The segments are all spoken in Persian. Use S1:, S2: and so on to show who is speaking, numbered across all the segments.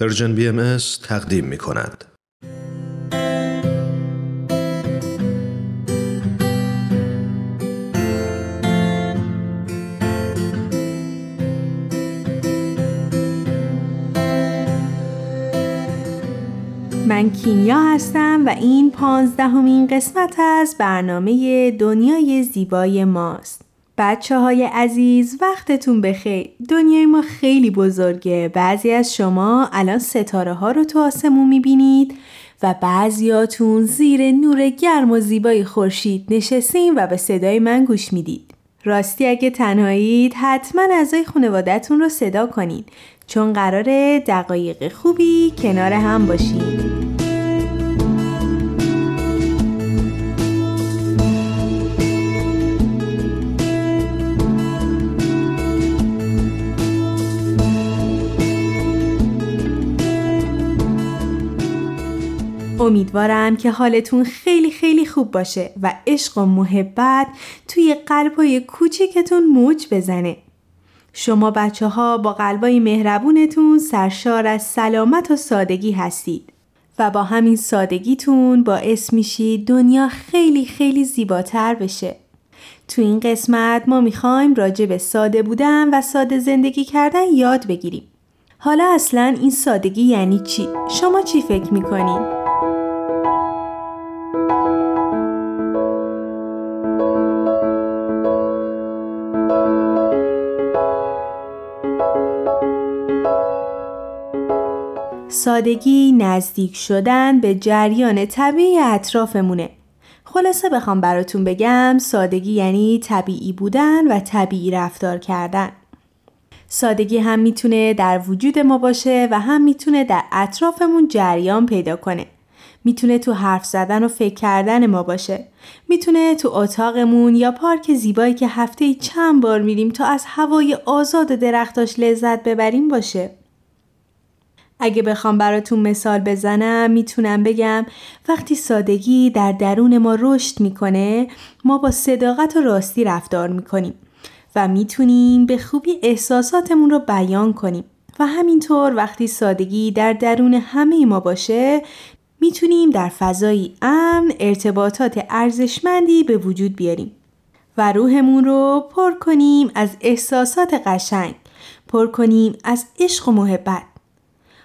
S1: Persian BMS تقدیم می کند.
S2: من کیمیا هستم و این پانزدهمین قسمت از برنامه دنیای زیبای ماست. بچه های عزیز وقتتون بخیر. دنیای ما خیلی بزرگه. بعضی از شما الان ستاره ها رو تو آسمون می‌بینید و بعضیاتون زیر نور گرم و زیبای خورشید نشستین و به صدای من گوش می‌دید. راستی اگه تنهایید حتما اعضای خانوادهتون رو صدا کنید چون قرار دقایق خوبی کنار هم باشید امیدوارم که حالتون خیلی خیلی خوب باشه و عشق و محبت توی قلبای کوچکتون موج بزنه. شما بچه ها با قلبای مهربونتون سرشار از سلامت و سادگی هستید و با همین سادگیتون باعث میشید دنیا خیلی خیلی زیباتر بشه. تو این قسمت ما می‌خوایم راجع به ساده بودن و ساده زندگی کردن یاد بگیریم. حالا اصلا این سادگی یعنی چی؟ شما چی فکر می‌کنید؟ سادگی نزدیک شدن به جریان طبیعی اطرافمونه. خلاصه بخوام براتون بگم سادگی یعنی طبیعی بودن و طبیعی رفتار کردن. سادگی هم می‌تونه در وجود ما باشه و هم می‌تونه در اطرافمون جریان پیدا کنه. می‌تونه تو حرف زدن و فکر کردن ما باشه. می‌تونه تو اتاقمون یا پارک زیبایی که هفته چند بار میریم تا از هوای آزاد و درختاش لذت ببریم باشه. اگه بخوام براتون مثال بزنم می‌تونم بگم وقتی سادگی در درون ما رشد می‌کنه ما با صداقت و راستی رفتار می‌کنیم و می‌تونیم به خوبی احساساتمون رو بیان کنیم. و همینطور وقتی سادگی در درون همه ما باشه می‌تونیم در فضایی امن ارتباطات ارزشمندی به وجود بیاریم و روحمون رو پر کنیم از احساسات قشنگ پر کنیم از عشق و محبت.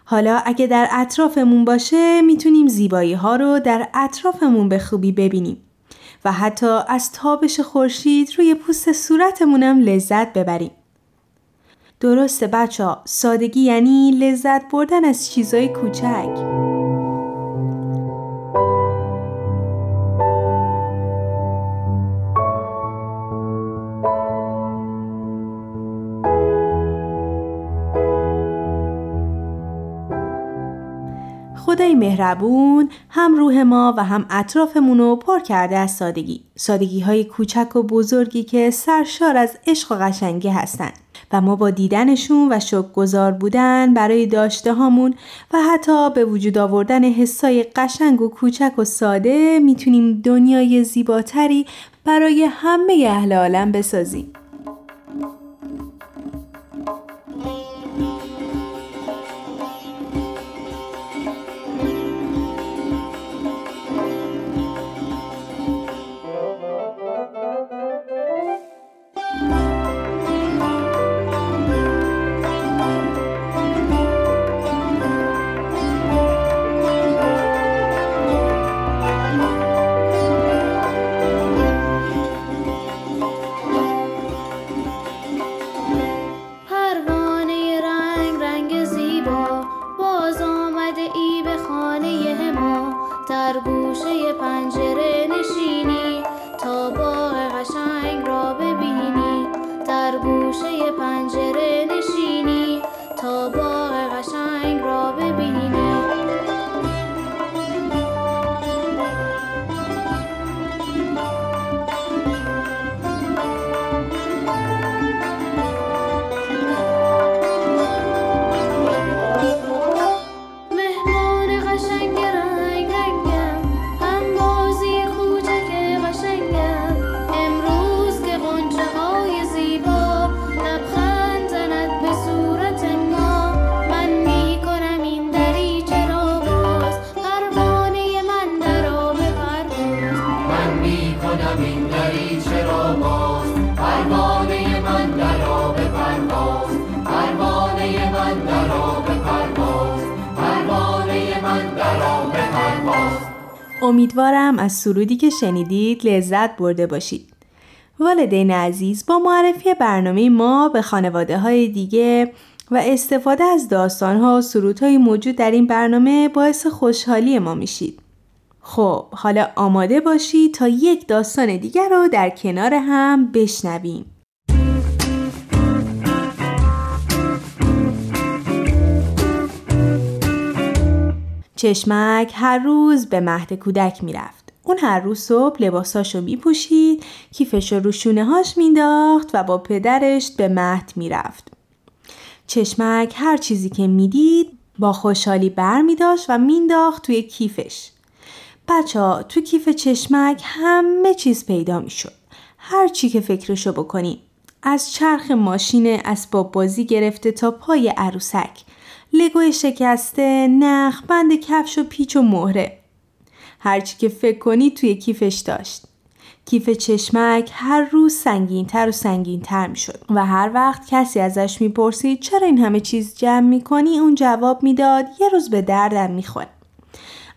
S2: حالا اگه در اطرافمون باشه می‌تونیم زیبایی ها رو در اطرافمون به خوبی ببینیم و حتی از تابش خورشید روی پوست صورتمونم لذت ببریم. درسته بچه سادگی یعنی لذت بردن از چیزای کوچک. مهربون هم روح ما و هم اطرافمون رو پر کرده از سادگی. سادگی های کوچک و بزرگی که سرشار از عشق و قشنگی هستند و ما با دیدنشون و گذار بودن برای داشته هامون و حتی به وجود آوردن حسای قشنگ و کوچک و ساده می‌تونیم دنیای زیباتری برای همه اهل عالم بسازیم. امیدوارم از سرودی که شنیدید لذت برده باشید. والدین عزیز با معرفی برنامه ما به خانواده های دیگه و استفاده از داستانها و سرودهای موجود در این برنامه باعث خوشحالی ما میشید. خب حالا آماده باشید تا یک داستان دیگر رو در کنار هم بشنویم. چشمک هر روز به مهد کودک می‌رفت. اون هر روز صبح لباساشو میپوشید، کیفش رو شونه هاش مینداخت و با پدرش به مهد می‌رفت. چشمک هر چیزی که می‌دید با خوشحالی بر می داشت و مینداخت توی کیفش. بچه ها تو کیف چشمک همه چیز پیدا می شد. هر چی که فکرشو بکنین. از چرخ ماشین اسباب بازی گرفته تا پای عروسک. لگوی شکسته، نخ، بند کفش و پیچ و مهره. هرچی که فکر کنی توی کیفش داشت. کیف چشمک هر روز سنگینتر و سنگینتر می شد و هر وقت کسی ازش می‌پرسید چرا این همه چیز جمع می‌کنی اون جواب می‌داد یه روز به دردم می‌خوره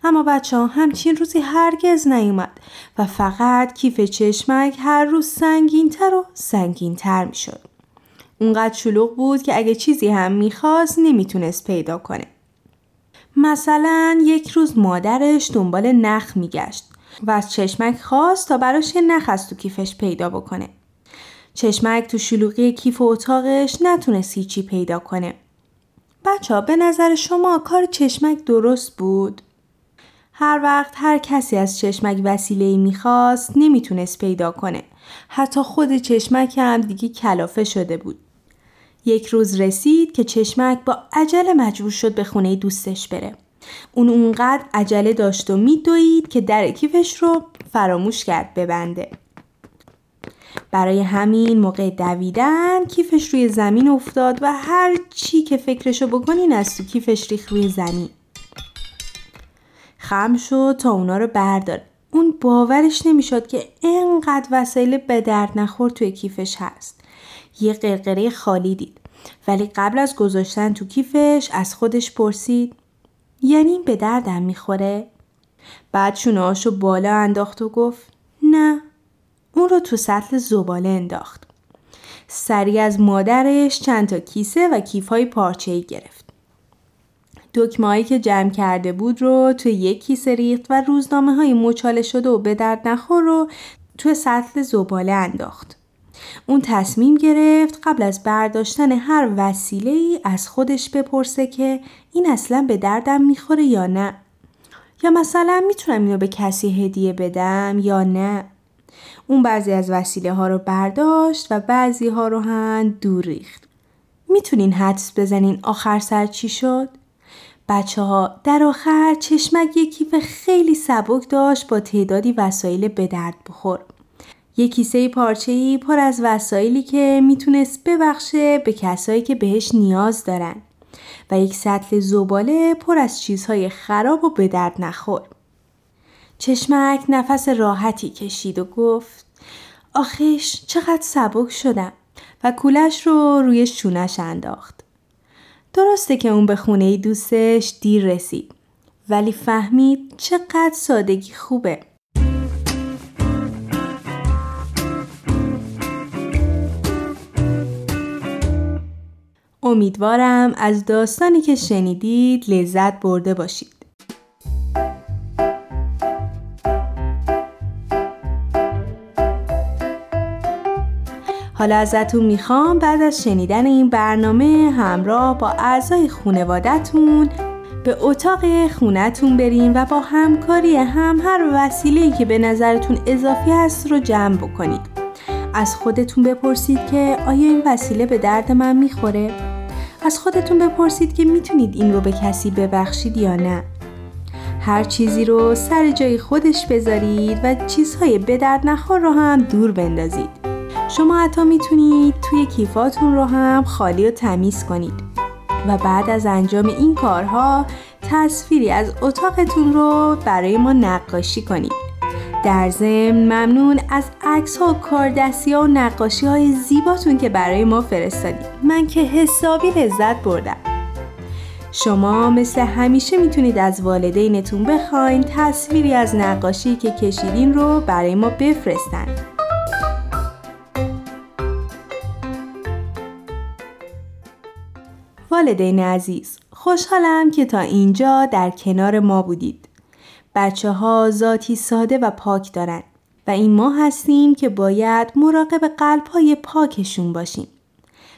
S2: اما بچه ها همچین روزی هرگز نیومد و فقط کیف چشمک هر روز سنگینتر و سنگینتر می‌شد. اونقدر شلوغ بود که اگه چیزی هم می‌خواست نمی‌تونست پیدا کنه. مثلا یک روز مادرش دنبال نخ میگشت و از چشمک خواست تا براش یه نخ از تو کیفش پیدا بکنه. چشمک تو شلوغی کیف و اتاقش نتونست هیچی پیدا کنه. بچه به نظر شما کار چشمک درست بود؟ هر وقت هر کسی از چشمک وسیله می‌خواست نمی‌تونست پیدا کنه. حتی خود چشمک هم دیگه کلافه شده بود. یک روز رسید که چشمک با عجله مجبور شد به خونه دوستش بره. اون اونقدر عجله داشت و میدوید که در کیفش رو فراموش کرد ببنده. برای همین موقع دویدن کیفش روی زمین افتاد و هر چی که فکرشو بکنین از تو کیفش ریخ روی زمین. خم شد تا اونا رو برداره. اون باورش نمی‌شد که انقدر وسایل به درد نخور توی کیفش هست. یه قرقره خالی دید. ولی قبل از گذاشتن تو کیفش از خودش پرسید یعنی به دردم می‌خوره؟ بعد شونهاشو بالا انداخت و گفت نه اون رو تو سطل زباله انداخت. سری از مادرش چند تا کیسه و کیفهای پارچه ای گرفت. دکمه که جمع کرده بود رو توی یک کیسه ریخت و روزنامه های مچاله شده و به درد نخور رو توی سطل زباله انداخت. اون تصمیم گرفت قبل از برداشتن هر وسیله ای از خودش بپرسه که این اصلا به دردم می‌خوره یا نه. یا مثلا می‌تونم اینو به کسی هدیه بدم یا نه. اون بعضی از وسیله ها رو برداشت و بعضی ها رو هم دور ریخت. می‌تونین حدس بزنین آخر سر چی شد؟ بچه ها در آخر چشمک یک کیف خیلی سبک داشت با تعدادی وسایل به درد بخور. یک کیسه پارچه‌ای پر از وسایلی که می‌تونست ببخشه به کسایی که بهش نیاز دارن و یک سطل زباله پر از چیزهای خراب و به درد نخور. چشمک نفس راحتی کشید و گفت آخیش چقدر سبک شدم و کولش رو روی شونش انداخت. درسته که اون به خونه دوستش دیر رسید ولی فهمید چقدر سادگی خوبه. امیدوارم از داستانی که شنیدید لذت برده باشید. حالا ازتون می‌خوام بعد از شنیدن این برنامه همراه با اعضای خونوادتون به اتاق خونتون بریم و با همکاری هم هر وسیله‌ای که به نظرتون اضافی هست رو جمع بکنید. از خودتون بپرسید که آیا این وسیله به درد من می‌خوره؟ از خودتون بپرسید که می‌تونید این رو به کسی ببخشید یا نه. هر چیزی رو سر جای خودش بذارید و چیزهای به درد نخور رو هم دور بندازید. شما حتی می‌تونید توی کیفاتون رو هم خالی و تمیز کنید و بعد از انجام این کارها تصویری از اتاقتون رو برای ما نقاشی کنید. در ضمن ممنون از عکس ها و کاردستی ها و نقاشی های زیباتون که برای ما فرستادید من که حسابی لذت بردم شما مثل همیشه می‌تونید از والدینتون بخواین تصویری از نقاشی که کشیدین رو برای ما بفرستن. والدین عزیز خوشحالم که تا اینجا در کنار ما بودید. بچه ها ذاتی ساده و پاک دارند و این ما هستیم که باید مراقب قلب های پاکشون باشیم.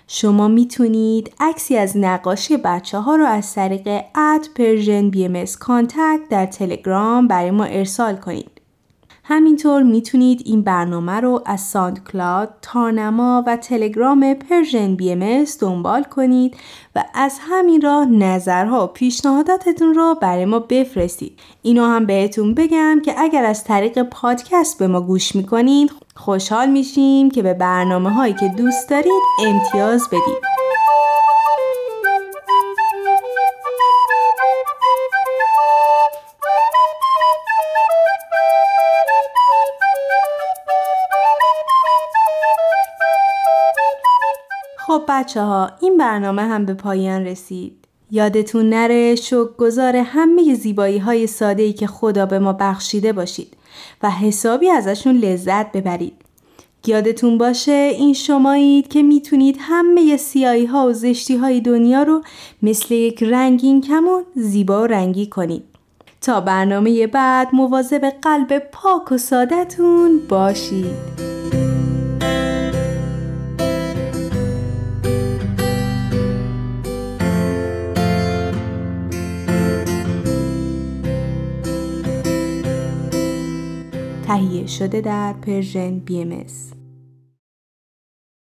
S2: شما می‌تونید عکسی از نقاشی بچه ها رو از طریق at Persian BMS در تلگرام برای ما ارسال کنید. همینطور می‌تونید این برنامه رو از SoundCloud، تارنما و تلگرام Persian BMS دنبال کنید و از همین راه نظرها و پیشنهاداتتون رو برای ما بفرستید. اینو هم بهتون بگم که اگر از طریق پادکست به ما گوش می‌کنید خوشحال میشیم که به برنامه هایی که دوست دارید امتیاز بدید. خب بچه ها این برنامه هم به پایان رسید. یادتون نره گذار همه زیبایی های ساده ای که خدا به ما بخشیده باشید و حسابی ازشون لذت ببرید. یادتون باشه این شمایید که می‌تونید همه سیایی ها و زشتی های دنیا رو مثل یک رنگین کمون زیبا و رنگی کنید. تا برنامه بعد مواظب قلب پاک و سادتون باشید. تهیه شده در پرژن ام